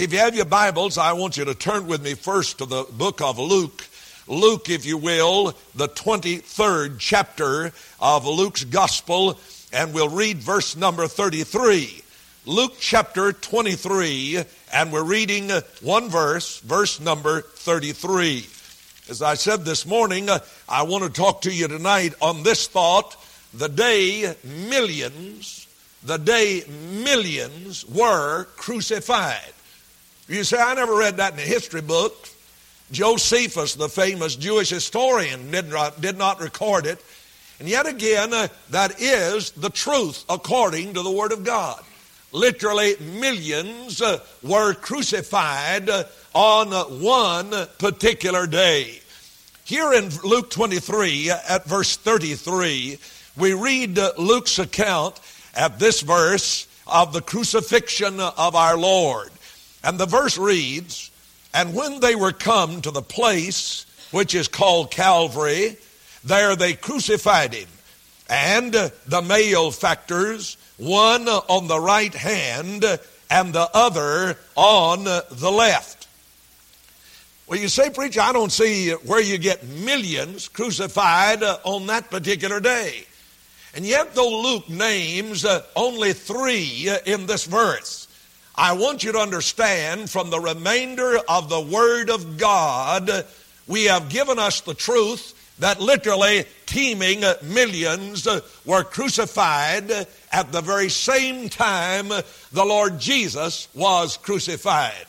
If you have your Bibles, I want you to turn with me first to the book of Luke. Luke, if you will, the 23rd chapter of Luke's Gospel, and we'll read verse number 33. Luke chapter 23, and we're reading one verse, verse number 33. As I said this morning, I want to talk to you tonight on this thought the day millions, the day millions were crucified. You say, I never read that in a history book. Josephus, the famous Jewish historian, did not, did not record it. And yet again, uh, that is the truth according to the Word of God. Literally, millions uh, were crucified uh, on one particular day. Here in Luke 23, uh, at verse 33, we read uh, Luke's account at this verse of the crucifixion of our Lord. And the verse reads, And when they were come to the place which is called Calvary, there they crucified him, and the malefactors, one on the right hand and the other on the left. Well, you say, preacher, I don't see where you get millions crucified on that particular day. And yet, though Luke names only three in this verse, I want you to understand from the remainder of the Word of God, we have given us the truth that literally teeming millions were crucified at the very same time the Lord Jesus was crucified.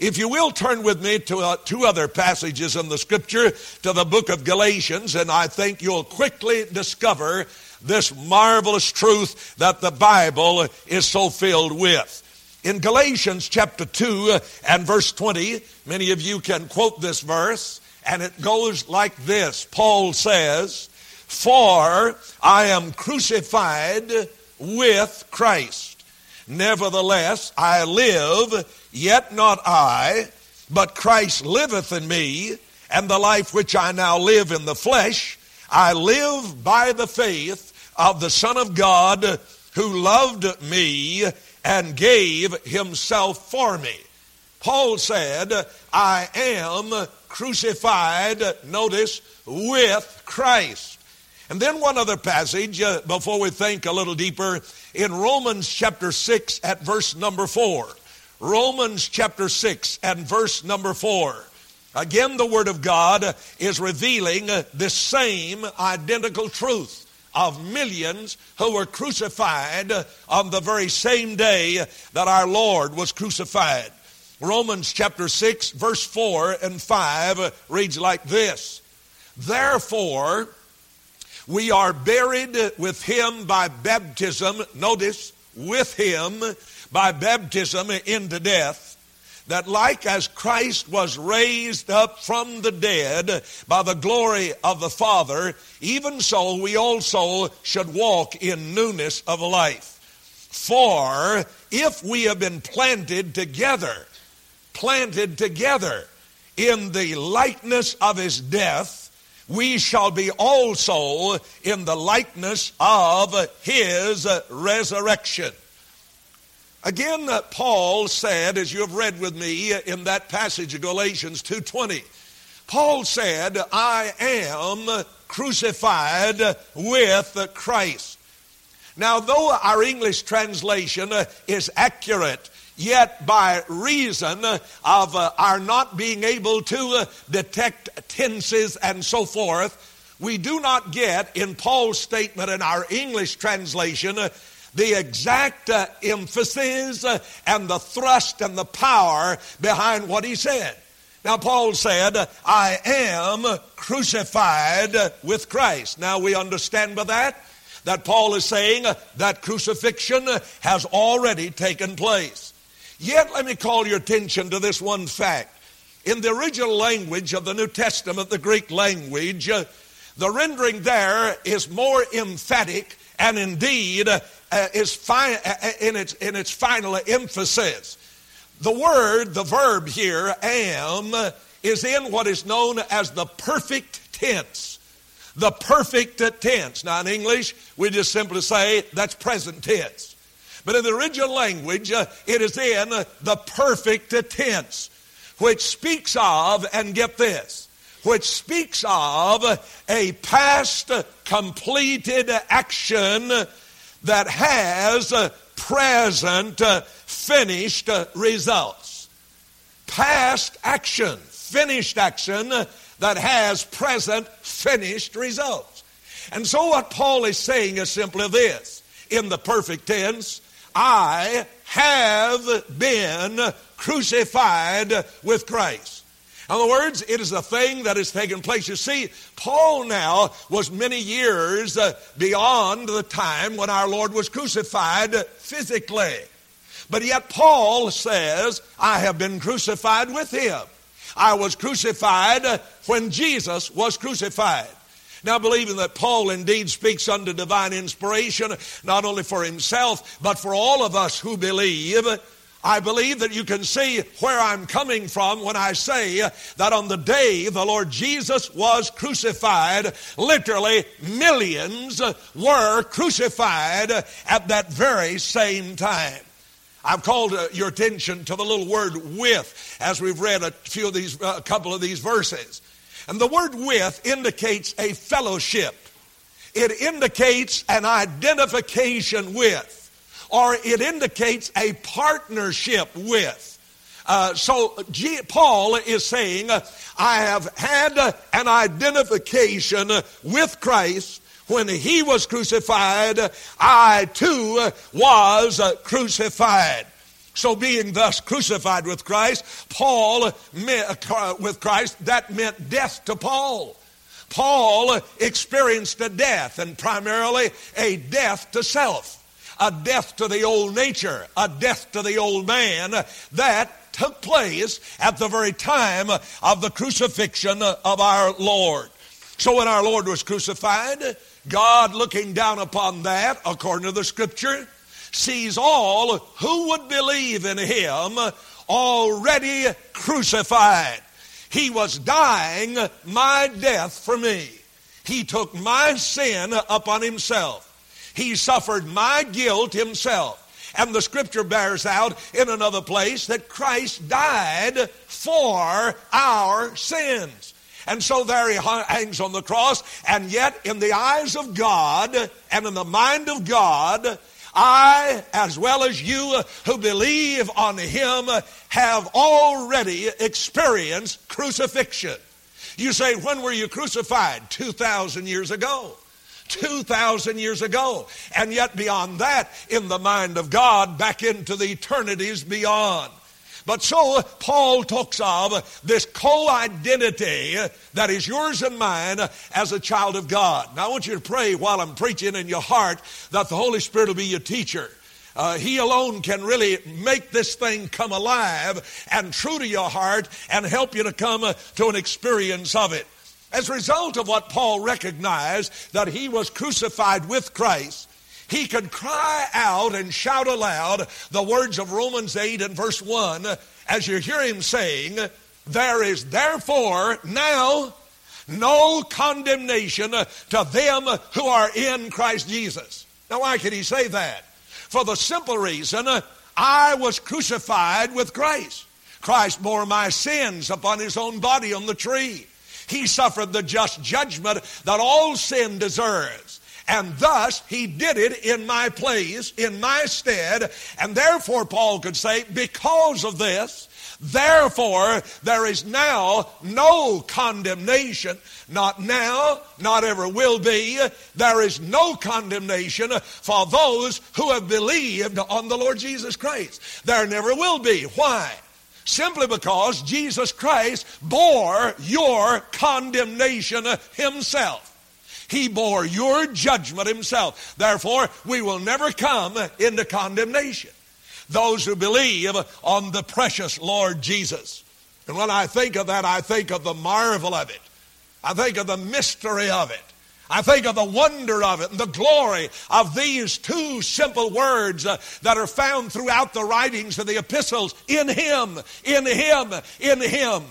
If you will turn with me to uh, two other passages in the scripture, to the book of Galatians, and I think you'll quickly discover this marvelous truth that the Bible is so filled with. In Galatians chapter 2 uh, and verse 20, many of you can quote this verse, and it goes like this Paul says, For I am crucified with Christ. Nevertheless, I live, yet not I, but Christ liveth in me, and the life which I now live in the flesh, I live by the faith of the Son of God who loved me and gave himself for me. Paul said, I am crucified, notice, with Christ. And then one other passage uh, before we think a little deeper in Romans chapter 6 at verse number 4. Romans chapter 6 and verse number 4. Again, the Word of God is revealing this same identical truth of millions who were crucified uh, on the very same day that our Lord was crucified. Romans chapter 6, verse 4 and 5 uh, reads like this Therefore, we are buried with him by baptism, notice, with him by baptism into death that like as Christ was raised up from the dead by the glory of the Father, even so we also should walk in newness of life. For if we have been planted together, planted together in the likeness of his death, we shall be also in the likeness of his resurrection. Again, uh, Paul said, as you have read with me in that passage of Galatians 2.20, Paul said, I am crucified with Christ. Now, though our English translation is accurate, yet by reason of uh, our not being able to uh, detect tenses and so forth, we do not get in Paul's statement in our English translation the exact uh, emphasis uh, and the thrust and the power behind what he said. Now, Paul said, I am crucified with Christ. Now, we understand by that that Paul is saying that crucifixion has already taken place. Yet, let me call your attention to this one fact. In the original language of the New Testament, the Greek language, the rendering there is more emphatic and indeed uh, is fi- uh, uh, in, its, in its final emphasis. The word, the verb here, am, is in what is known as the perfect tense. The perfect tense. Now, in English, we just simply say that's present tense. But in the original language, uh, it is in the perfect tense, which speaks of, and get this, which speaks of a past completed action that has uh, present uh, finished uh, results. Past action, finished action that has present finished results. And so what Paul is saying is simply this in the perfect tense I have been crucified with Christ. In other words, it is a thing that has taken place. You see, Paul now was many years uh, beyond the time when our Lord was crucified physically. But yet, Paul says, I have been crucified with him. I was crucified when Jesus was crucified. Now, believing that Paul indeed speaks under divine inspiration, not only for himself, but for all of us who believe, I believe that you can see where I'm coming from when I say that on the day the Lord Jesus was crucified, literally millions were crucified at that very same time. I've called uh, your attention to the little word with as we've read a few of these, uh, a couple of these verses. And the word with indicates a fellowship. It indicates an identification with or it indicates a partnership with. Uh, so G- Paul is saying, I have had an identification with Christ. When he was crucified, I too was crucified. So, being thus crucified with Christ, Paul, uh, with Christ, that meant death to Paul. Paul experienced a death, and primarily a death to self a death to the old nature, a death to the old man that took place at the very time of the crucifixion of our Lord. So when our Lord was crucified, God looking down upon that, according to the scripture, sees all who would believe in him already crucified. He was dying my death for me. He took my sin upon himself. He suffered my guilt himself. And the scripture bears out in another place that Christ died for our sins. And so there he hangs on the cross, and yet in the eyes of God and in the mind of God, I, as well as you who believe on him, have already experienced crucifixion. You say, when were you crucified? 2,000 years ago. 2,000 years ago. And yet, beyond that, in the mind of God, back into the eternities beyond. But so Paul talks of this co identity that is yours and mine as a child of God. Now I want you to pray while I'm preaching in your heart that the Holy Spirit will be your teacher. Uh, he alone can really make this thing come alive and true to your heart and help you to come to an experience of it. As a result of what Paul recognized that he was crucified with Christ, he could cry out and shout aloud the words of Romans 8 and verse 1 as you hear him saying, There is therefore now no condemnation to them who are in Christ Jesus. Now, why could he say that? For the simple reason I was crucified with Christ. Christ bore my sins upon his own body on the tree. He suffered the just judgment that all sin deserves. And thus he did it in my place, in my stead. And therefore, Paul could say, because of this, therefore there is now no condemnation. Not now, not ever will be. There is no condemnation for those who have believed on the Lord Jesus Christ. There never will be. Why? Simply because Jesus Christ bore your condemnation himself. He bore your judgment himself. Therefore, we will never come into condemnation. Those who believe on the precious Lord Jesus. And when I think of that, I think of the marvel of it. I think of the mystery of it. I think of the wonder of it and the glory of these two simple words uh, that are found throughout the writings of the epistles in Him, in Him, in Him.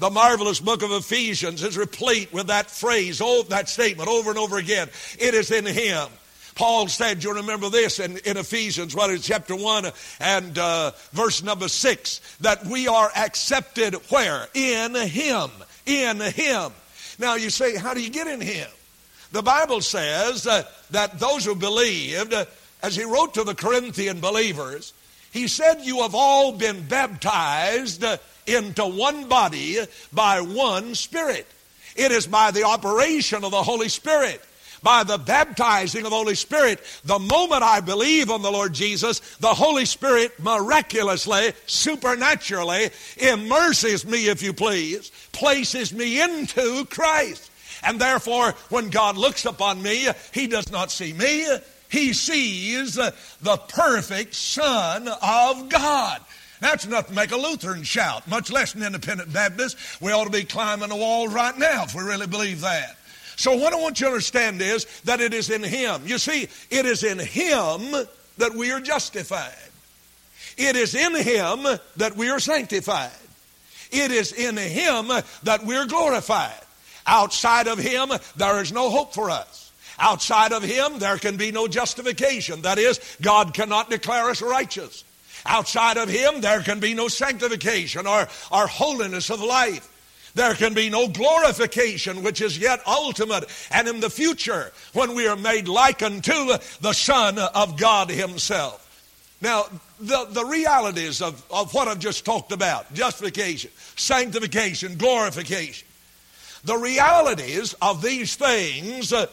The marvelous book of Ephesians is replete with that phrase, oh, that statement over and over again. It is in Him. Paul said, you remember this in, in Ephesians, what is chapter 1 and uh, verse number 6, that we are accepted where? In Him. In Him. Now you say, how do you get in Him? The Bible says uh, that those who believed, uh, as he wrote to the Corinthian believers, he said, You have all been baptized uh, into one body by one Spirit. It is by the operation of the Holy Spirit by the baptizing of the Holy Spirit. The moment I believe on the Lord Jesus, the Holy Spirit miraculously, supernaturally immerses me, if you please, places me into Christ. And therefore, when God looks upon me, He does not see me, He sees the perfect Son of God. That's enough to make a Lutheran shout, much less an independent Baptist. We ought to be climbing the wall right now if we really believe that. So, what I want you to understand is that it is in Him. You see, it is in Him that we are justified, it is in Him that we are sanctified, it is in Him that we're glorified. Outside of Him, there is no hope for us. Outside of Him, there can be no justification. That is, God cannot declare us righteous. Outside of Him, there can be no sanctification or, or holiness of life. There can be no glorification, which is yet ultimate and in the future when we are made like unto the Son of God Himself. Now, the, the realities of, of what I've just talked about justification, sanctification, glorification the realities of these things uh,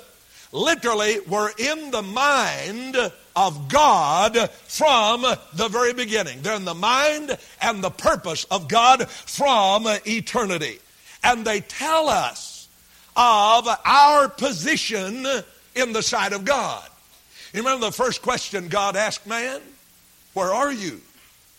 literally were in the mind of God from the very beginning. They're in the mind and the purpose of God from eternity. And they tell us of our position in the sight of God. You remember the first question God asked man? Where are you?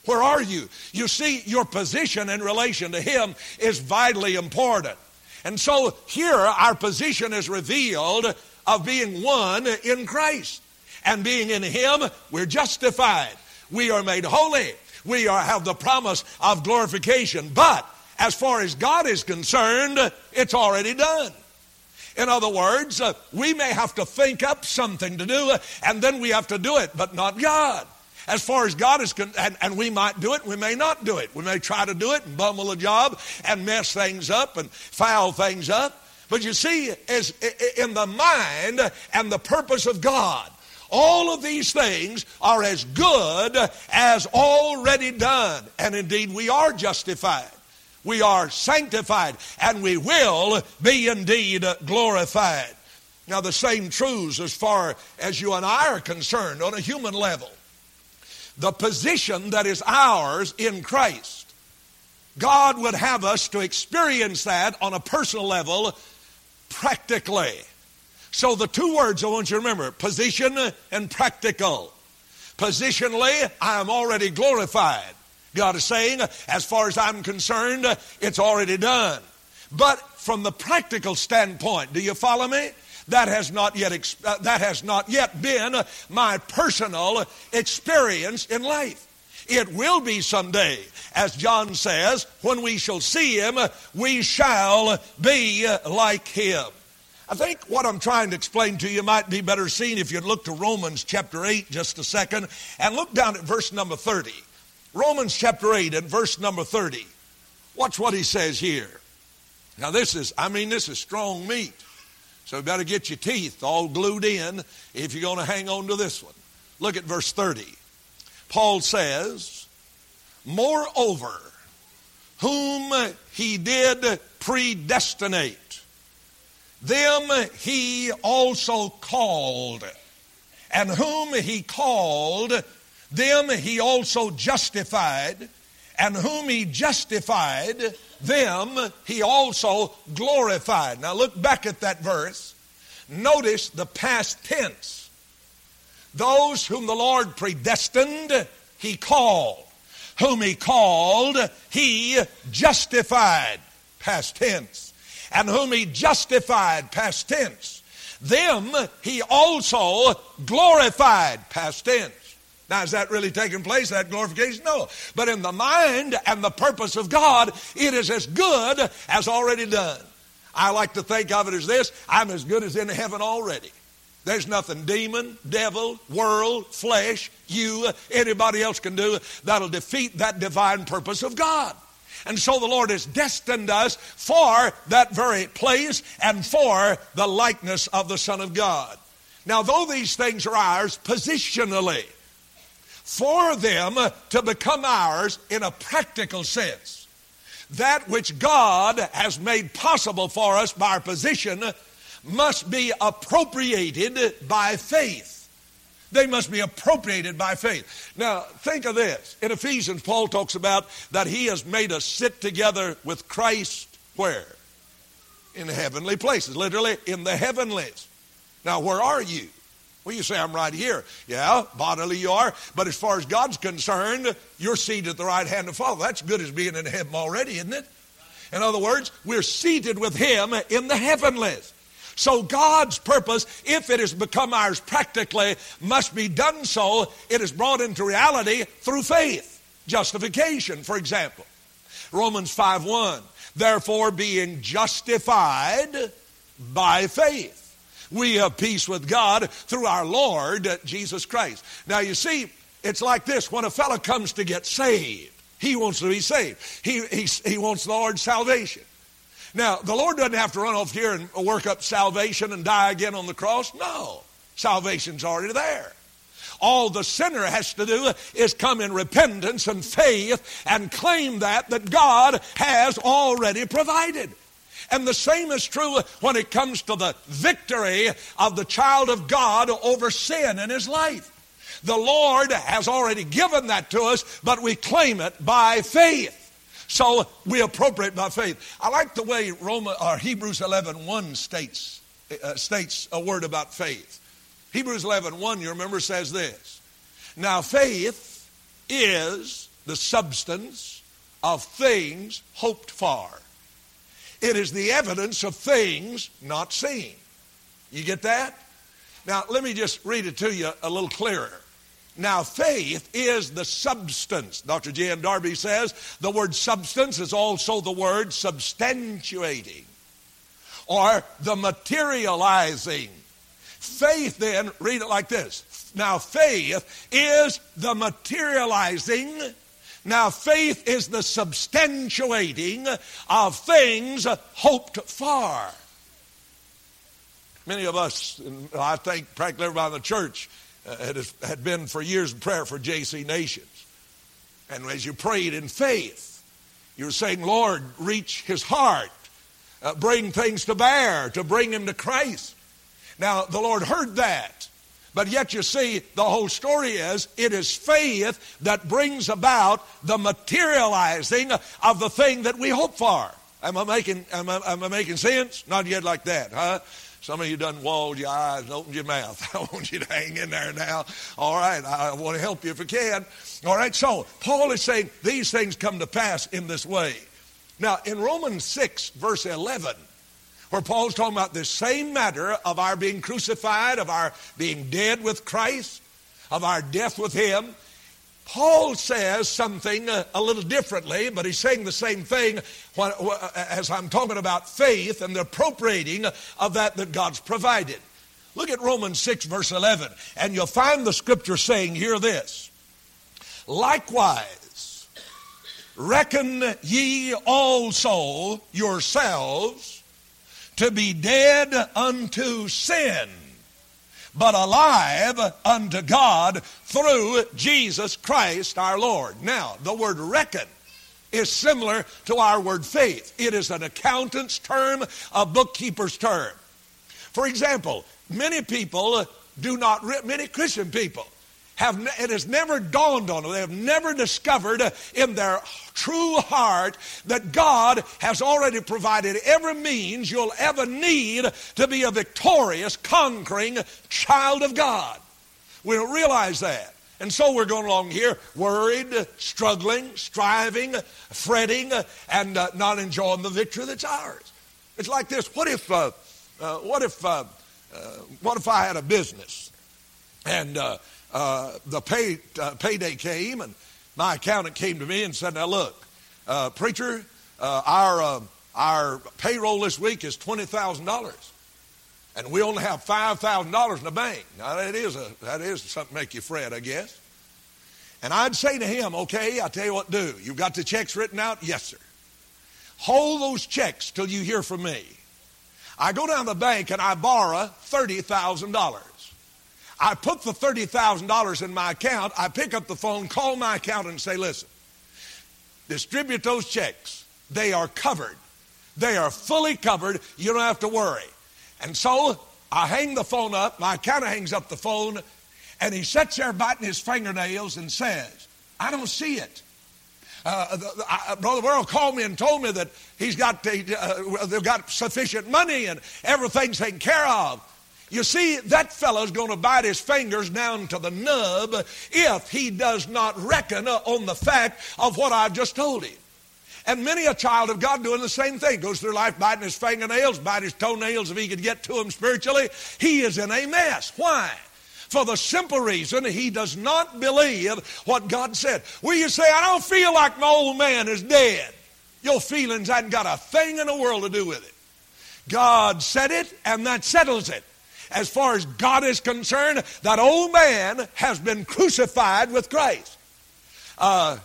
Where are you? You see, your position in relation to Him is vitally important. And so here our position is revealed of being one in Christ. And being in Him, we're justified. We are made holy. We are, have the promise of glorification. But as far as God is concerned, it's already done. In other words, uh, we may have to think up something to do, uh, and then we have to do it, but not God. As far as God is concerned, and, and, we might do it, we may not do it. We may try to do it and bumble a job and mess things up and foul things up. But you see, as in the mind and the purpose of God, all of these things are as good as already done. And indeed, we are justified. We are sanctified. And we will be indeed glorified. Now, the same truths as far as you and I are concerned on a human level. The position that is ours in Christ. God would have us to experience that on a personal level practically. So the two words I want you to remember position and practical. Positionally, I am already glorified. God is saying, as far as I'm concerned, it's already done. But from the practical standpoint, do you follow me? That has not yet uh, that has not yet been my personal experience in life. It will be someday, as John says, when we shall see him, we shall be like him. I think what I'm trying to explain to you might be better seen if you'd look to Romans chapter 8 just a second and look down at verse number 30. Romans chapter 8 and verse number 30. Watch what he says here. Now, this is, I mean, this is strong meat. So you better get your teeth all glued in if you're going to hang on to this one. Look at verse 30. Paul says, Moreover, whom he did predestinate, them he also called. And whom he called, them he also justified, and whom he justified, them he also glorified. Now look back at that verse. Notice the past tense. Those whom the Lord predestined, he called. Whom he called, he justified. Past tense. And whom he justified, past tense. Them he also glorified, past tense. Now, is that really taking place, that glorification? No. But in the mind and the purpose of God, it is as good as already done. I like to think of it as this I'm as good as in heaven already. There's nothing demon, devil, world, flesh, you, anybody else can do that'll defeat that divine purpose of God. And so the Lord has destined us for that very place and for the likeness of the Son of God. Now, though these things are ours positionally, for them to become ours in a practical sense, that which God has made possible for us by our position must be appropriated by faith. They must be appropriated by faith. Now, think of this. In Ephesians, Paul talks about that he has made us sit together with Christ where? In heavenly places, literally in the heavenlies. Now, where are you? Well, you say, I'm right here. Yeah, bodily you are. But as far as God's concerned, you're seated at the right hand of Father. That's good as being in heaven already, isn't it? In other words, we're seated with Him in the heavenlies. So God's purpose, if it has become ours practically, must be done so. It is brought into reality through faith. Justification, for example. Romans 5 1. Therefore, being justified by faith, we have peace with God through our Lord Jesus Christ. Now, you see, it's like this when a fellow comes to get saved, he wants to be saved, he, he, he wants the Lord's salvation. Now, the Lord doesn't have to run off here and work up salvation and die again on the cross. No, salvation's already there. All the sinner has to do is come in repentance and faith and claim that that God has already provided. And the same is true when it comes to the victory of the child of God over sin in his life. The Lord has already given that to us, but we claim it by faith. So we appropriate by faith. I like the way Roma, or Hebrews 11 1 states, uh, states a word about faith. Hebrews 11 1, you remember, says this Now faith is the substance of things hoped for, it is the evidence of things not seen. You get that? Now, let me just read it to you a little clearer. Now, faith is the substance. Dr. J.N. Darby says the word substance is also the word substantiating or the materializing. Faith, then, read it like this. Now, faith is the materializing. Now, faith is the substantiating of things hoped for. Many of us, I think practically everybody in the church, uh, had, been for years in prayer for JC Nations. And as you prayed in faith, you were saying, Lord, reach his heart, uh, bring things to bear to bring him to Christ. Now, the Lord heard that. But yet, you see, the whole story is it is faith that brings about the materializing of the thing that we hope for. Am I making, am I, am I making sense? Not yet like that, huh? Some of you done walled your eyes and opened your mouth. I want you to hang in there now. All right, I want to help you if I can. All right, so Paul is saying these things come to pass in this way. Now, in Romans 6, verse 11, where Paul's talking about this same matter of our being crucified, of our being dead with Christ, of our death with Him, Paul says something a, a, little differently, but he's saying the same thing when, uh, as I'm talking about faith and the appropriating of that that God's provided. Look at Romans 6, verse 11, and you'll find the scripture saying, Hear this. Likewise, reckon ye also yourselves to be dead unto sin but alive unto God through Jesus Christ our Lord. Now, the word reckon is similar to our word faith. It is an accountant's term, a bookkeeper's term. For example, many people do not, many Christian people have, it has never dawned on them, they have never discovered in their true heart that God has already provided every means you'll ever need to be a victorious, conquering child of God. We don't realize that. And so we're going along here worried, struggling, striving, fretting, and uh, not enjoying the victory that's ours. It's like this. What if, uh, uh, what if, uh, uh, what if I had a business and uh, the pay, payday came and my accountant came to me and said, Now look, uh, preacher, uh, our, uh, our payroll this week is $20,000. and we only have $5,000 in the bank. Now, that is, a, that is something to make you fret, I guess. And I'd say to him, okay, I'll tell you what do. You've got the checks written out? Yes, sir. Hold those checks till you hear from me. I go down to the bank and I borrow $30,000. I put the $30,000 in my account. I pick up the phone, call my accountant, and say, listen, distribute those checks. They are covered. They are fully covered. You don't have to worry. And so I hang the phone up. My accountant hangs up the phone, and he sits there biting his fingernails and says, I don't see it. Uh, the, uh, Brother World called me and told me that he's got the, uh, they've got sufficient money and everything's taken care of. You see, that fellow's going to bite his fingers down to the nub if he does not reckon on the fact of what I've just told him. And many a child of God doing the same thing. Goes through life biting his fingernails, biting his toenails if he could get to them spiritually. He is in a mess. Why? For the simple reason he does not believe what God said. Will you say, I don't feel like my old man is dead? Your feelings hadn't got a thing in the world to do with it. God said it, and that settles it. As far as God is concerned, that old man has been crucified with Christ. Uh,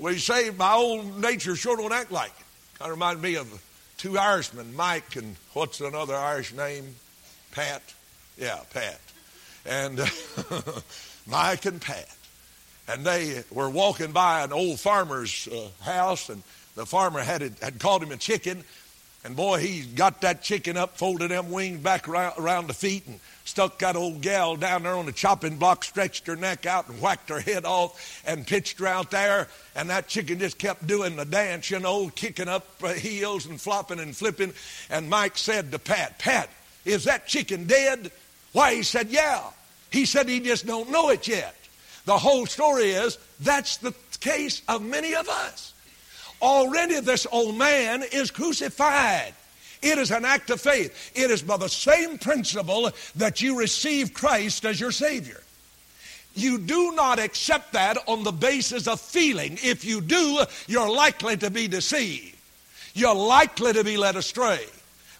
we say my old nature sure don't act like it. Kind of reminds me of two Irishmen, Mike and what's another Irish name? Pat. Yeah, Pat. And Mike and Pat. And they were walking by an old farmer's uh, house, and the farmer had, had called him a chicken, and boy, he got that chicken up, folded them wings back around, the feet, and stuck that old gal down there on the chopping block, stretched her neck out, and whacked her head off, and pitched her out there. And that chicken just kept doing the dance, you know, kicking up uh, heels and flopping and flipping. And Mike said to Pat, Pat, is that chicken dead? Why, he said, yeah. He said he just don't know it yet. The whole story is that's the case of many of us. Already this old man is crucified. It is an act of faith. It is by the same principle that you receive Christ as your Savior. You do not accept that on the basis of feeling. If you do, you're likely to be deceived. You're likely to be led astray.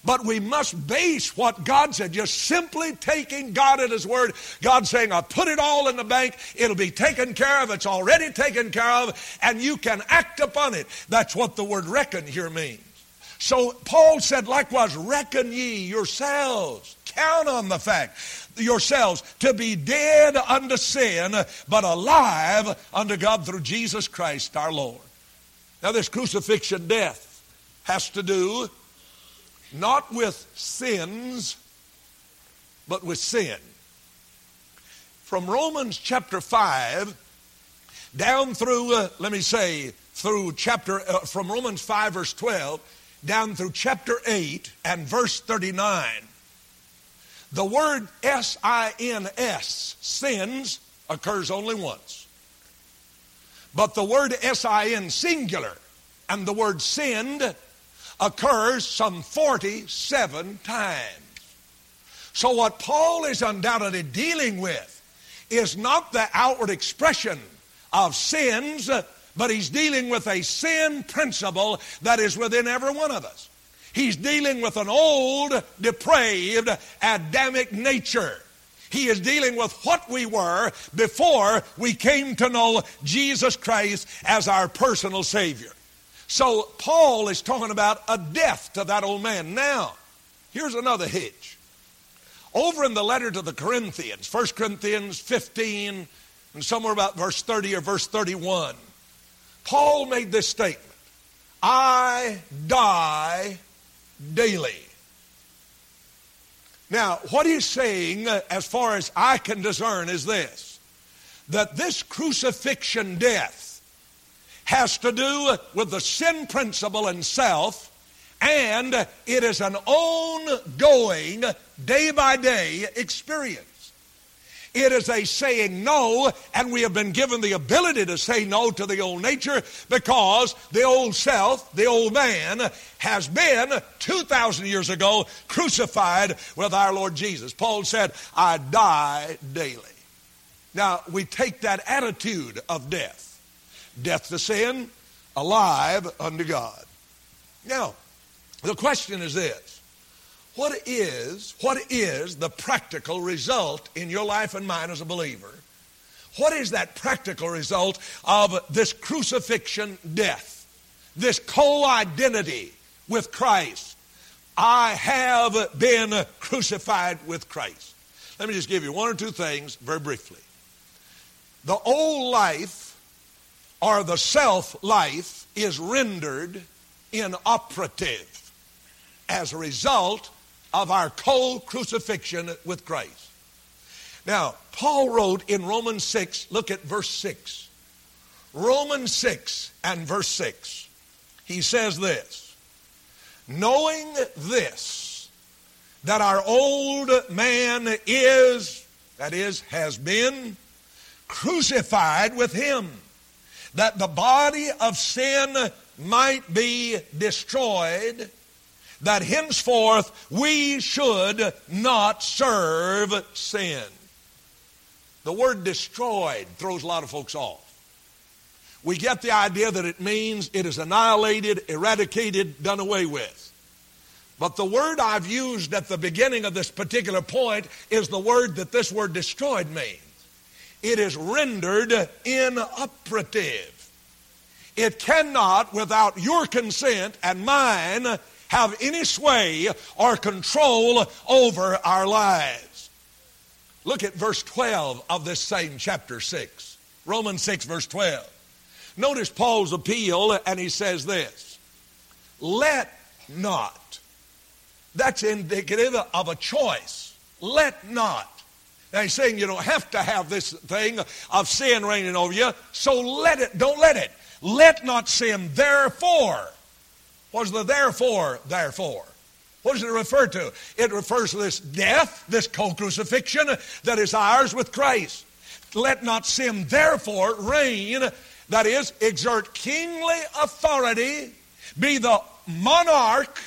But we must base what God said, just simply taking God at His word. God saying, I put it all in the bank, it'll be taken care of, it's already taken care of, and you can act upon it. That's what the word reckon here means. So Paul said, likewise, reckon ye yourselves. Count on the fact yourselves to be dead unto sin, but alive unto God through Jesus Christ our Lord. Now, this crucifixion death has to do not with sins, but with sin. From Romans chapter 5 down through, uh, let me say, through chapter, uh, from Romans 5, verse 12, down through chapter 8 and verse 39, the word S I N S, sins, occurs only once. But the word S I N singular and the word sinned occurs some 47 times. So, what Paul is undoubtedly dealing with is not the outward expression of sins, but he's dealing with a sin principle that is within every one of us. He's dealing with an old, depraved, Adamic nature. He is dealing with what we were before we came to know Jesus Christ as our personal Savior. So Paul is talking about a death to that old man. Now, here's another hitch. Over in the letter to the Corinthians, 1 Corinthians 15, and somewhere about verse 30 or verse 31, Paul made this statement I die daily. Now, what he's saying, as far as I can discern, is this that this crucifixion death has to do with the sin principle in self, and it is an ongoing, day by day experience. It is a saying no, and we have been given the ability to say no to the old nature because the old self, the old man, has been 2,000 years ago crucified with our Lord Jesus. Paul said, I die daily. Now, we take that attitude of death death to sin, alive unto God. Now, the question is this what is, what is the practical result in your life and mine as a believer? What is that practical result of this crucifixion death? This co-identity with Christ. I have been crucified with Christ. Let me just give you one or two things very briefly. The old life or the self life is rendered inoperative as a result of our co crucifixion with Christ. Now, Paul wrote in Romans 6, look at verse 6. Romans 6 and verse 6. He says this Knowing this, that our old man is, that is, has been crucified with him, that the body of sin might be destroyed that henceforth we should not serve sin. The word destroyed throws a lot of folks off. We get the idea that it means it is annihilated, eradicated, done away with. But the word I've used at the beginning of this particular point is the word that this word destroyed means. It is rendered inoperative. It cannot, without your consent and mine, have any sway or control over our lives. Look at verse 12 of this same chapter 6. Romans 6, verse 12. Notice Paul's appeal, and he says this Let not. That's indicative of a choice. Let not. He's saying you don't have to have this thing of sin reigning over you, so let it, don't let it. Let not sin, therefore What's the therefore, therefore? What does it refer to? It refers to this death, this co crucifixion that is ours with Christ. Let not sin therefore reign, that is, exert kingly authority, be the monarch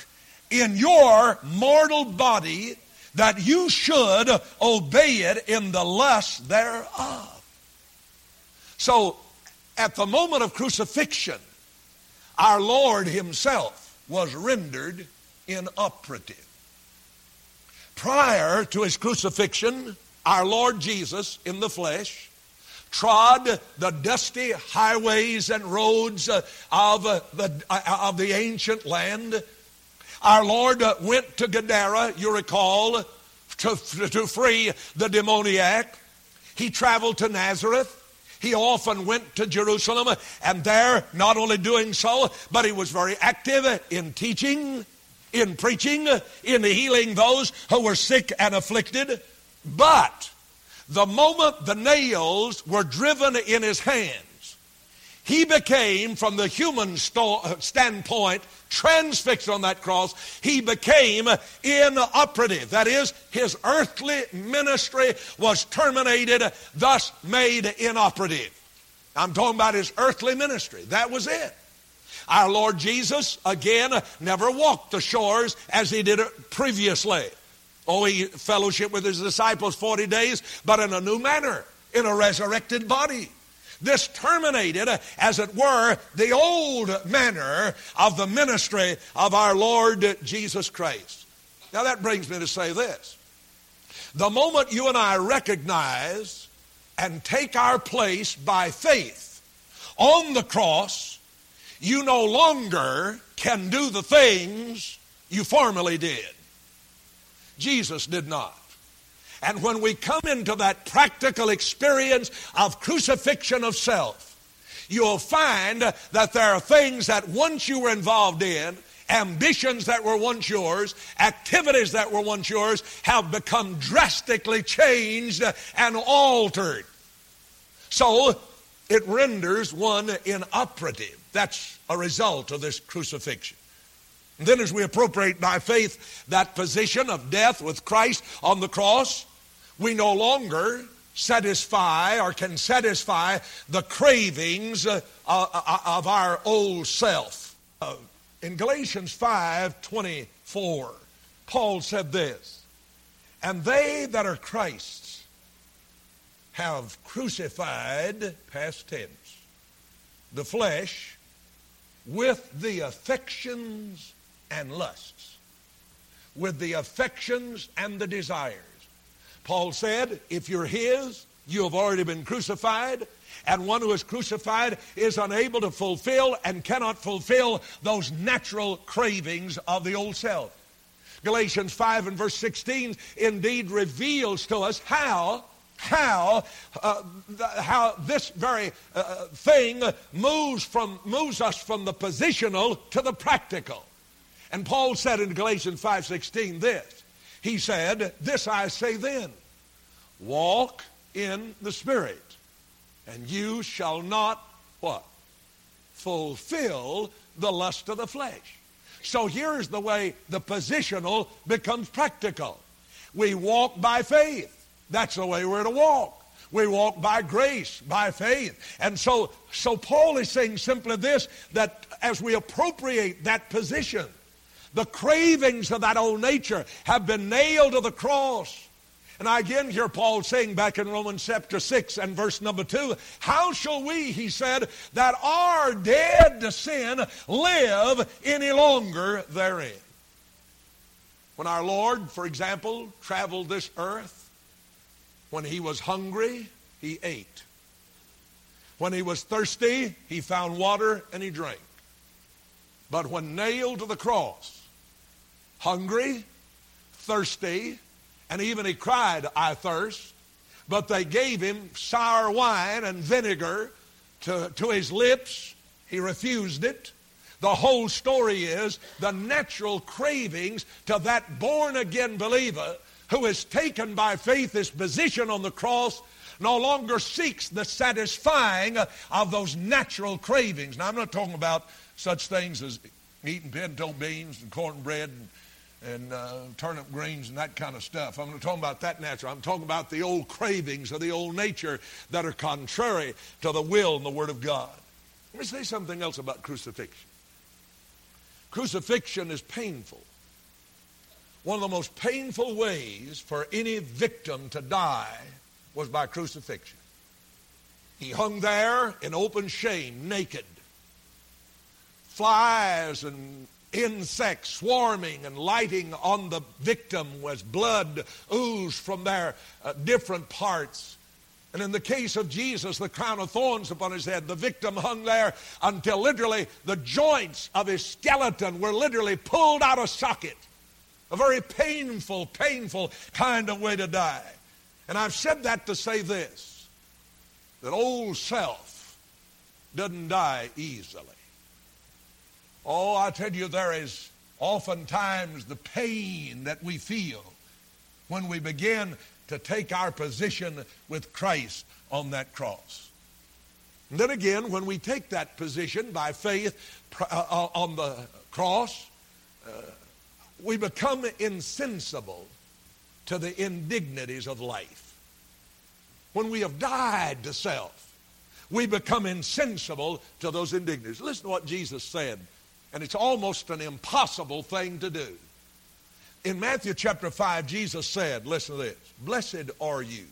in your mortal body, that you should obey it in the lust thereof. So, at the moment of crucifixion, our Lord Himself was rendered inoperative. Prior to his crucifixion, our Lord Jesus in the flesh trod the dusty highways and roads uh, of, uh, the, uh, of the ancient land. Our Lord uh, went to Gadara, you recall, to, to free the demoniac. He traveled to Nazareth. He often went to Jerusalem and there, not only doing so, but he was very active in teaching, in preaching, in healing those who were sick and afflicted. But the moment the nails were driven in his hands, he became, from the human uh, standpoint, transfixed on that cross. He became inoperative. That is, his earthly ministry was terminated, thus made inoperative. I'm talking about his earthly ministry. That was it. Our Lord Jesus, again, never walked the shores as he did previously. Oh, he fellowship with his disciples 40 days, but in a new manner, in a resurrected body. This terminated, as it were, the old manner of the ministry of our Lord Jesus Christ. Now that brings me to say this. The moment you and I recognize and take our place by faith on the cross, you no longer can do the things you formerly did. Jesus did not. And when we come into that practical experience of crucifixion of self, you'll find that there are things that once you were involved in, ambitions that were once yours, activities that were once yours, have become drastically changed and altered. So it renders one inoperative. That's a result of this crucifixion. Then, as we appropriate by faith that position of death with Christ on the cross, we no longer satisfy or can satisfy the cravings uh, uh, uh, of our old self. In Galatians 5 24, Paul said this, and they that are Christ's have crucified, past tense, the flesh with the affections and lusts. with the affections and the desires. Paul said, if you're his, you have already been crucified, and one who is crucified is unable to fulfill and cannot fulfill those natural cravings of the old self. Galatians 5 and verse 16 indeed reveals to us how how uh, the, how this very uh, thing moves from moves us from the positional to the practical. And Paul said in Galatians 5:16 this. He said, "This I say then: Walk in the Spirit, and you shall not what? Fulfill the lust of the flesh." So here's the way the positional becomes practical. We walk by faith. That's the way we're to walk. We walk by grace, by faith. And so, so Paul is saying simply this, that as we appropriate that position, the cravings of that old nature have been nailed to the cross. And I again hear Paul saying back in Romans chapter 6 and verse number 2, How shall we, he said, that are dead to sin, live any longer therein? When our Lord, for example, traveled this earth, when he was hungry, he ate. When he was thirsty, he found water and he drank. But when nailed to the cross, hungry, thirsty, and even he cried, I thirst, but they gave him sour wine and vinegar to, to his lips. He refused it. The whole story is the natural cravings to that born again believer who is taken by faith his position on the cross no longer seeks the satisfying of those natural cravings. Now, I'm not talking about such things as eating pinto beans and cornbread and, and uh, turnip greens and that kind of stuff. I'm not talking about that natural. I'm talking about the old cravings of the old nature that are contrary to the will and the Word of God. Let me say something else about crucifixion. Crucifixion is painful. One of the most painful ways for any victim to die was by crucifixion. He hung there in open shame, naked. Flies and insects swarming and lighting on the victim as blood oozed from their uh, different parts. And in the case of Jesus, the crown of thorns upon his head, the victim hung there until literally the joints of his skeleton were literally pulled out of socket. A very painful, painful kind of way to die. And I've said that to say this that old self doesn't die easily. Oh, I tell you, there is oftentimes the pain that we feel when we begin to take our position with Christ on that cross. And then again, when we take that position by faith uh, on the cross, uh, we become insensible to the indignities of life. When we have died to self, we become insensible to those indignities. Listen to what Jesus said, and it's almost an impossible thing to do. In Matthew chapter 5, Jesus said, listen to this, blessed are you.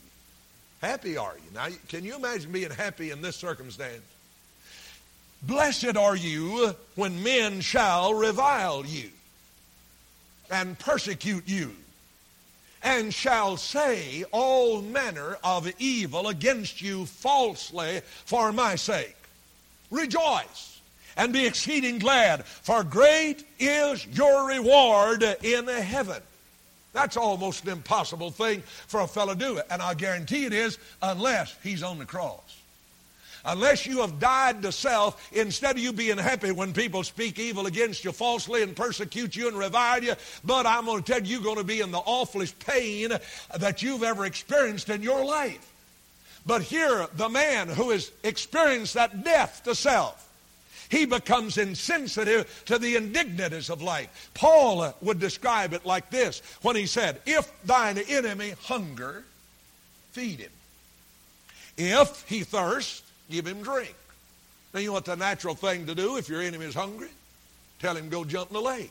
Happy are you. Now, can you imagine being happy in this circumstance? Blessed are you when men shall revile you and persecute you, and shall say all manner of evil against you falsely for my sake. Rejoice and be exceeding glad, for great is your reward in heaven. That's almost an impossible thing for a fellow to do. And I guarantee it is, unless he's on the cross. Unless you have died to self, instead of you being happy when people speak evil against you falsely and persecute you and revile you, but I'm going to tell you, you're going to be in the awfulest pain that you've ever experienced in your life. But here, the man who has experienced that death to self, he becomes insensitive to the indignities of life. Paul uh, would describe it like this when he said, If thine enemy hunger, feed him. If he thirst, give him drink. Now, you know the natural thing to do if your enemy is hungry? Tell him go jump in the lake.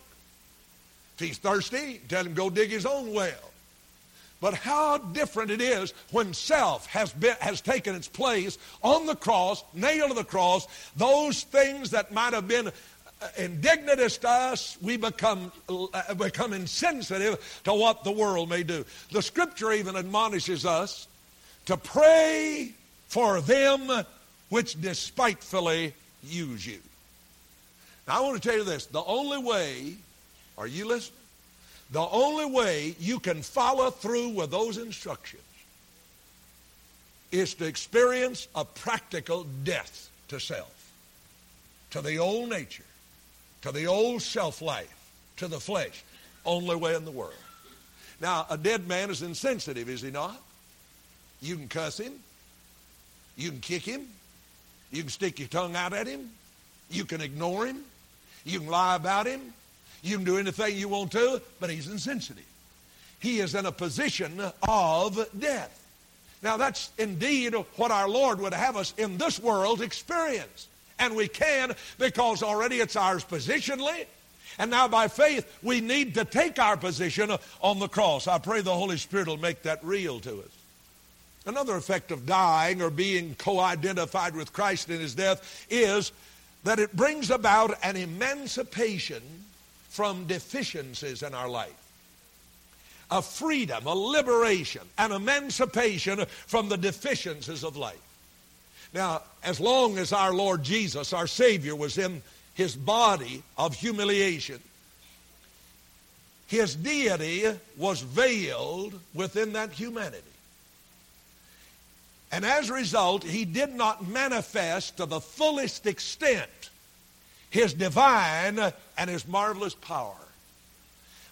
If he's thirsty, tell him go dig his own well. But how different it is when self has, been, has taken its place on the cross, nailed to the cross, those things that might have been indignant to us, we become, uh, become insensitive to what the world may do. The scripture even admonishes us to pray for them which despitefully use you. Now, I want to tell you this the only way, are you listening? The only way you can follow through with those instructions is to experience a practical death to self, to the old nature, to the old self life, to the flesh. Only way in the world. Now, a dead man is insensitive, is he not? You can cuss him. You can kick him. You can stick your tongue out at him. You can ignore him. You can lie about him. You can do anything you want to, but he's insensitive. He is in a position of death. Now, that's indeed what our Lord would have us in this world experience. And we can because already it's ours positionally. And now by faith, we need to take our position on the cross. I pray the Holy Spirit will make that real to us. Another effect of dying or being co identified with Christ in his death is that it brings about an emancipation from deficiencies in our life. A freedom, a liberation, an emancipation from the deficiencies of life. Now, as long as our Lord Jesus, our Savior, was in his body of humiliation, his deity was veiled within that humanity. And as a result, he did not manifest to the fullest extent his divine and his marvelous power.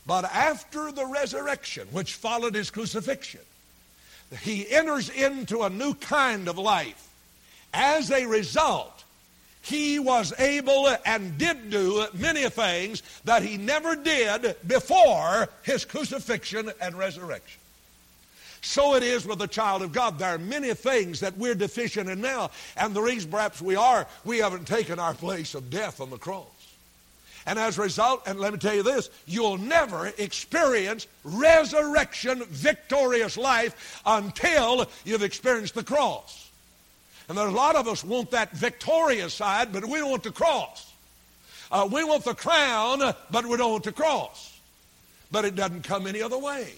But after the resurrection, which followed his crucifixion, he enters into a new kind of life as a result, he was able and did do many things that he never did before his crucifixion and resurrection. So it is with the child of God. There are many things that we're deficient in now, and the reason perhaps we are, we haven't taken our place of death on the cross. And as a result, and let me tell you this, you'll never experience resurrection victorious life until you've experienced the cross. And there's a lot of us want that victorious side, but we don't want the cross. Uh, we want the crown, but we don't want the cross. But it doesn't come any other way.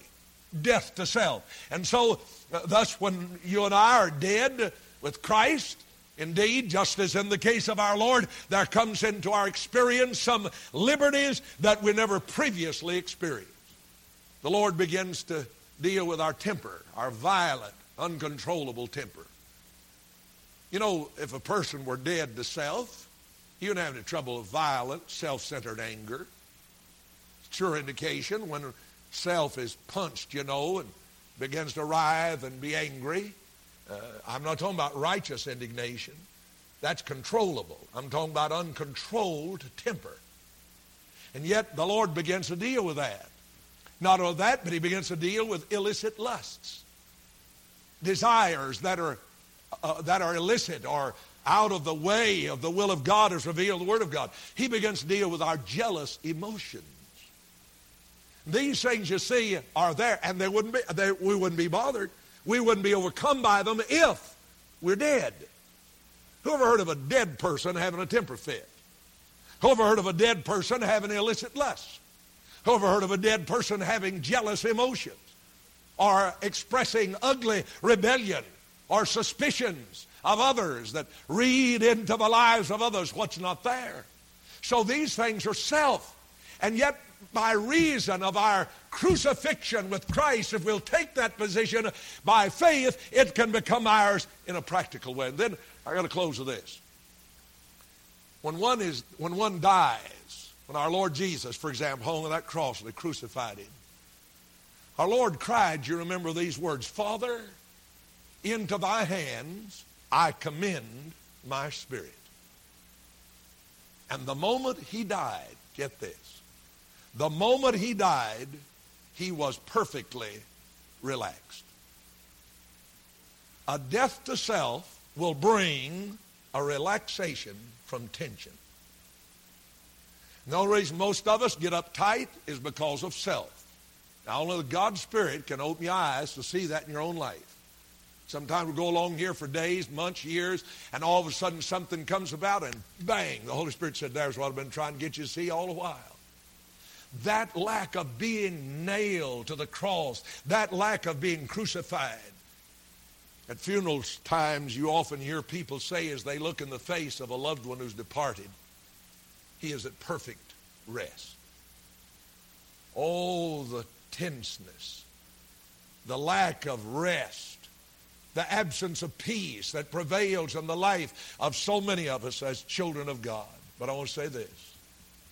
Death to self. And so, uh, thus, when you and I are dead with Christ, Indeed, just as in the case of our Lord, there comes into our experience some liberties that we never previously experienced. The Lord begins to deal with our temper, our violent, uncontrollable temper. You know, if a person were dead to self, he wouldn't have any trouble with violent, self-centered anger. Sure indication when self is punched, you know, and begins to writhe and be angry. Uh, I'm not talking about righteous indignation. That's controllable. I'm talking about uncontrolled temper. And yet the Lord begins to deal with that. Not only that, but he begins to deal with illicit lusts. Desires that are uh, that are illicit or out of the way of the will of God as revealed in the Word of God. He begins to deal with our jealous emotions. These things you see are there, and they wouldn't be, they, we wouldn't be bothered. We wouldn't be overcome by them if we're dead. Who ever heard of a dead person having a temper fit? Who ever heard of a dead person having illicit lust? Who ever heard of a dead person having jealous emotions? Or expressing ugly rebellion or suspicions of others that read into the lives of others what's not there. So these things are self. And yet, by reason of our crucifixion with Christ, if we'll take that position by faith, it can become ours in a practical way. And then I got to close with this. When one is when one dies, when our Lord Jesus, for example, hung on that cross and they crucified him, our Lord cried, you remember these words, Father, into thy hands I commend my spirit. And the moment he died, get this, the moment he died, he was perfectly relaxed. A death to self will bring a relaxation from tension. the only reason most of us get uptight is because of self. Now, only the God's Spirit can open your eyes to see that in your own life. Sometimes we go along here for days, months, years, and all of a sudden something comes about and bang, the Holy Spirit said, There's what I've been trying to get you to see all the while. That lack of being nailed to the cross, that lack of being crucified. At funerals times, you often hear people say as they look in the face of a loved one who's departed, He is at perfect rest. Oh, the tenseness, the lack of rest the absence of peace that prevails in the life of so many of us as children of God. But I want to say this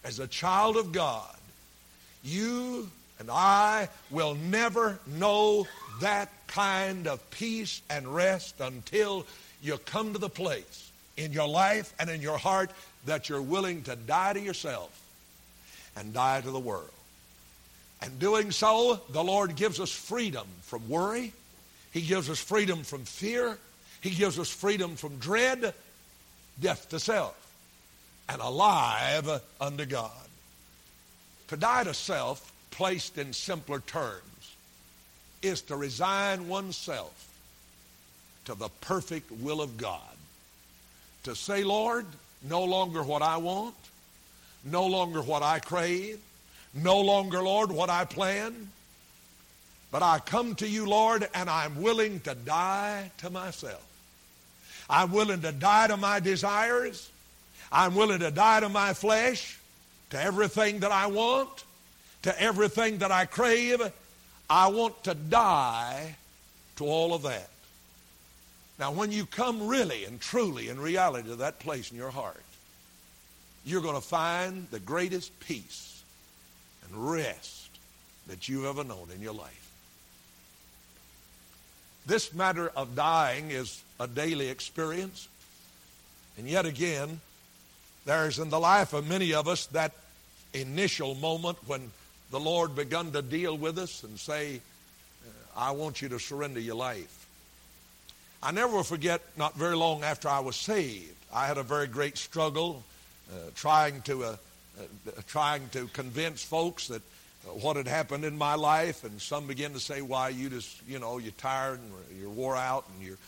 as a child of God, you and I will never know that kind of peace and rest until you come to the place in your life and in your heart that you're willing to die to yourself and die to the world. And doing so, the Lord gives us freedom from worry he gives us freedom from fear. He gives us freedom from dread, death to self, and alive unto God. To die to self, placed in simpler terms, is to resign oneself to the perfect will of God. To say, Lord, no longer what I want, no longer what I crave, no longer, Lord, what I plan, but I come to you, Lord, and I'm willing to die to myself. I'm willing to die to my desires. I'm willing to die to my flesh, to everything that I want, to everything that I crave. I want to die to all of that. Now, when you come really and truly in reality to that place in your heart, you're going to find the greatest peace and rest that you've ever known in your life. This matter of dying is a daily experience. And yet again, there's in the life of many of us that initial moment when the Lord begun to deal with us and say, I want you to surrender your life. I never will forget, not very long after I was saved, I had a very great struggle uh, trying to uh, uh, trying to convince folks that what had happened in my life, and some begin to say, "Why you just, you know, you're tired and you're wore out and you're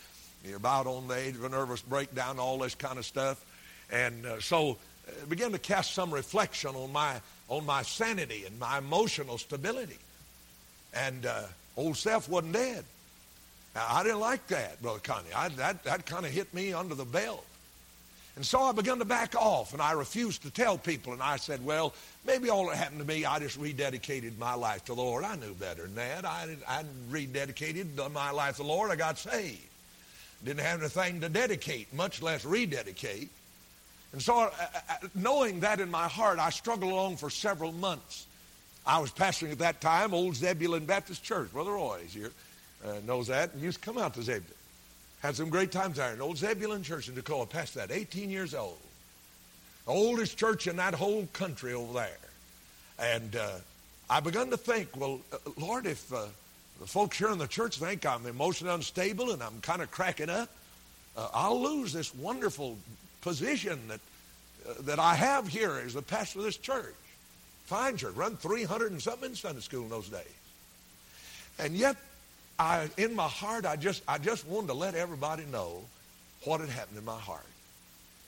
you're about on the edge of a nervous breakdown, all this kind of stuff." And uh, so, uh, began to cast some reflection on my on my sanity and my emotional stability. And uh, old self wasn't dead. Now, I didn't like that, Brother Connie. I, that that kind of hit me under the belt. And so I began to back off, and I refused to tell people. And I said, well, maybe all that happened to me, I just rededicated my life to the Lord. I knew better than that. I, I rededicated my life to the Lord. I got saved. Didn't have anything to dedicate, much less rededicate. And so, uh, uh, knowing that in my heart, I struggled along for several months. I was pastoring at that time Old Zebulon Baptist Church. Brother Roy is here, uh, knows that, and used to come out to Zebulon. Had some great times there in Old Zebulon Church in Dakota, Past that, 18 years old. The oldest church in that whole country over there. And uh, I begun to think, well, uh, Lord, if uh, the folks here in the church think I'm emotionally unstable and I'm kind of cracking up, uh, I'll lose this wonderful position that, uh, that I have here as the pastor of this church. Fine church, run 300 and something in Sunday school in those days. And yet I, in my heart, I just, I just wanted to let everybody know what had happened in my heart.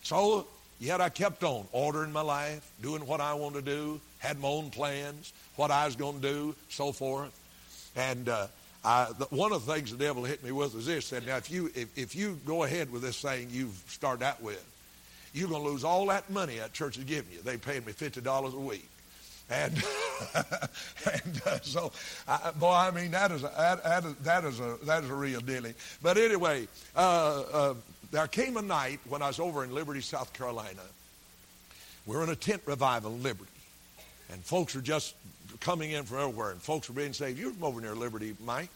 So, yet I kept on ordering my life, doing what I wanted to do, had my own plans, what I was going to do, so forth. And uh, I, the, one of the things the devil hit me with is this: said, now if you if, if you go ahead with this thing you've started out with, you're going to lose all that money that church is giving you. They paid me fifty dollars a week. And, and uh, so, I, boy, I mean, that is, a, that, that, is a, that is a real dealing. But anyway, uh, uh, there came a night when I was over in Liberty, South Carolina. We are in a tent revival in Liberty. And folks are just coming in from everywhere. And folks are being saved. You're from over near Liberty, Mike.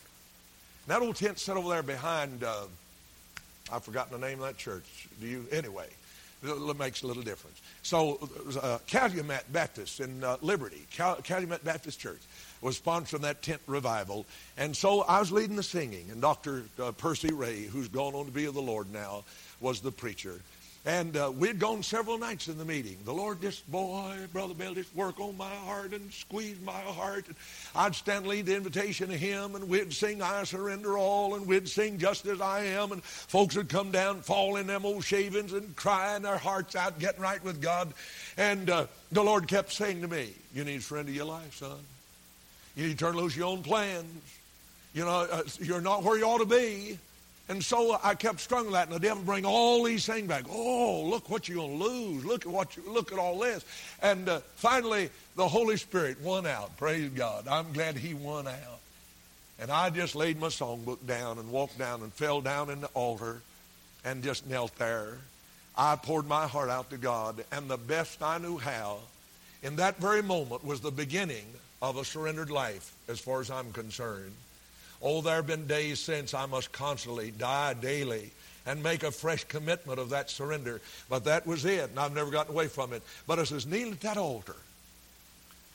And that old tent set over there behind, uh, I've forgotten the name of that church. Do you? Anyway, it makes a little difference. So, uh, Calumet Baptist in uh, Liberty, Cal- Calumet Baptist Church, was sponsoring that tent revival. And so I was leading the singing, and Dr. Uh, Percy Ray, who's gone on to be of the Lord now, was the preacher. And uh, we'd gone several nights in the meeting. The Lord just, boy, Brother Bill, just work on my heart and squeeze my heart. And I'd stand lead the invitation to him, and we'd sing I Surrender All, and we'd sing Just As I Am. And folks would come down, fall in them old shavings, and crying their hearts out, getting right with God. And uh, the Lord kept saying to me, You need a friend of your life, son. You need to turn loose your own plans. You know, uh, you're not where you ought to be. And so I kept struggling that, and the devil bring all these things back. Oh, look what you're to lose. Look at what you, look at all this. And uh, finally, the Holy Spirit won out. Praise God. I'm glad He won out. And I just laid my songbook down and walked down and fell down in the altar and just knelt there. I poured my heart out to God, and the best I knew how, in that very moment, was the beginning of a surrendered life, as far as I'm concerned. Oh, there have been days since I must constantly die daily and make a fresh commitment of that surrender. But that was it, and I've never gotten away from it. But as I was kneeling at that altar,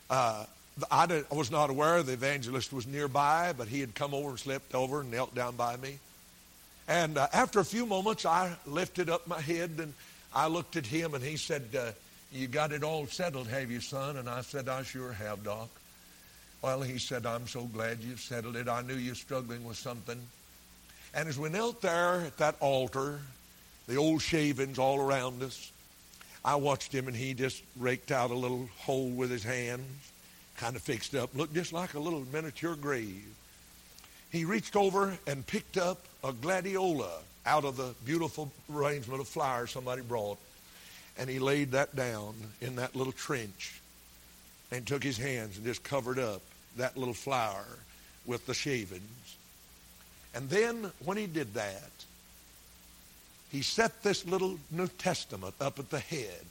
uh, I, did, I, was not aware the evangelist was nearby, but he had come over and slipped over and knelt down by me. And uh, after a few moments, I lifted up my head and I looked at him, and he said, uh, You got it all settled, have you, son? And I said, I sure have, Doc. Well, he said, I'm so glad you've settled it. I knew you were struggling with something. And as we knelt there at that altar, the old shavings all around us, I watched him and he just raked out a little hole with his hands, kind of fixed up, looked just like a little miniature grave. He reached over and picked up a gladiola out of the beautiful arrangement of flowers somebody brought, and he laid that down in that little trench and took his hands and just covered up that little flower with the shavings. And then when he did that, he set this little New Testament up at the head.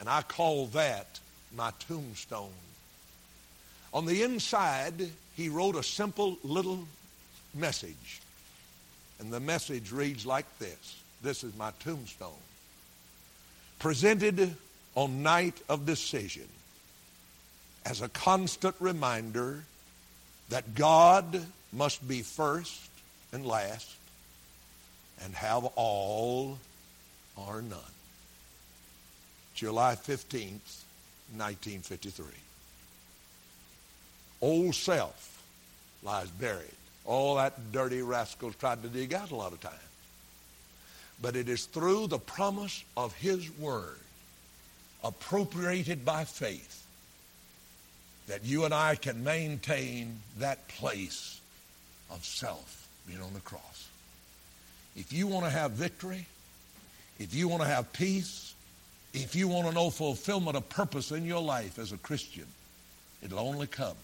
And I call that my tombstone. On the inside, he wrote a simple little message. And the message reads like this This is my tombstone. Presented on night of decision as a constant reminder that God must be first and last and have all or none. July 15th, 1953. Old self lies buried. All that dirty rascals tried to dig out a lot of times. But it is through the promise of His Word, appropriated by faith, that you and I can maintain that place of self being on the cross. If you want to have victory, if you want to have peace, if you want to know fulfillment of purpose in your life as a Christian, it'll only come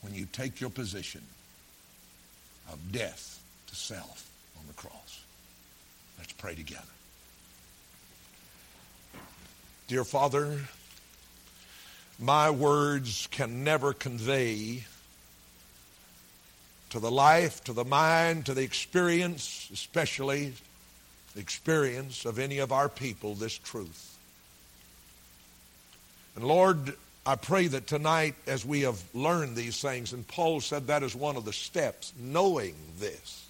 when you take your position of death to self on the cross. Let's pray together. Dear Father, my words can never convey to the life, to the mind, to the experience, especially the experience of any of our people, this truth. And Lord, I pray that tonight, as we have learned these things, and Paul said that is one of the steps, knowing this,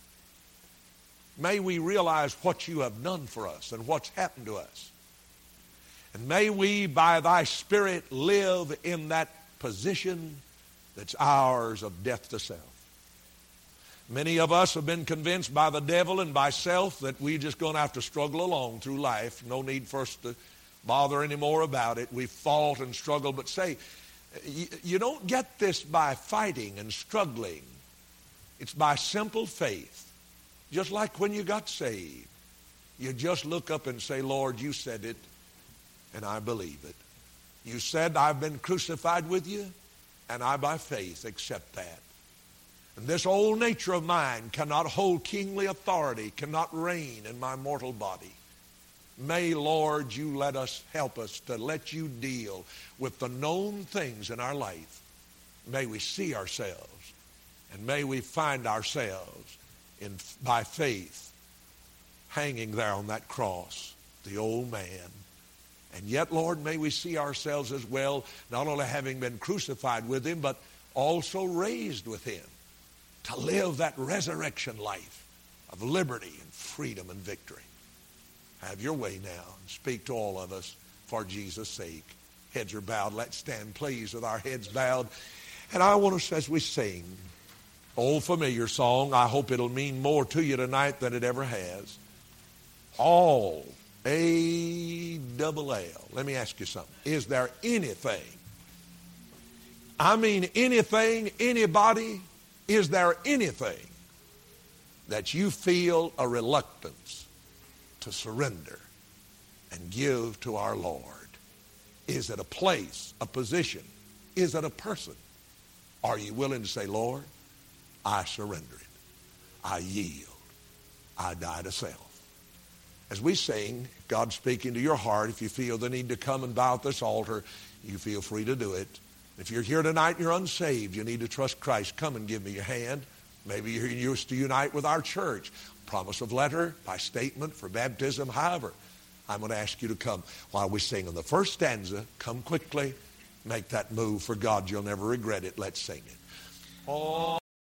may we realize what you have done for us and what's happened to us. And may we, by thy Spirit, live in that position that's ours of death to self. Many of us have been convinced by the devil and by self that we're just going to have to struggle along through life. No need for us to bother anymore about it. We fought and struggled, but say, you don't get this by fighting and struggling. It's by simple faith. Just like when you got saved. You just look up and say, Lord, you said it and I believe it. You said, I've been crucified with you, and I by faith accept that. And this old nature of mine cannot hold kingly authority, cannot reign in my mortal body. May, Lord, you let us help us to let you deal with the known things in our life. May we see ourselves, and may we find ourselves in, by faith hanging there on that cross, the old man and yet, Lord, may we see ourselves as well, not only having been crucified with him, but also raised with him to live that resurrection life of liberty and freedom and victory. Have your way now. and Speak to all of us for Jesus' sake. Heads are bowed. Let's stand, please, with our heads bowed. And I want us, as we sing, old familiar song, I hope it'll mean more to you tonight than it ever has. All, A double L. Let me ask you something. Is there anything, I mean anything, anybody, is there anything that you feel a reluctance to surrender and give to our Lord? Is it a place, a position? Is it a person? Are you willing to say, Lord, I surrender it. I yield. I die to self. As we sing, God speaking to your heart, if you feel the need to come and bow at this altar, you feel free to do it. If you're here tonight and you're unsaved, you need to trust Christ, come and give me your hand. Maybe you're used to unite with our church. Promise of letter, by statement, for baptism, however. I'm going to ask you to come while we sing in the first stanza. Come quickly. Make that move for God. You'll never regret it. Let's sing it. Oh.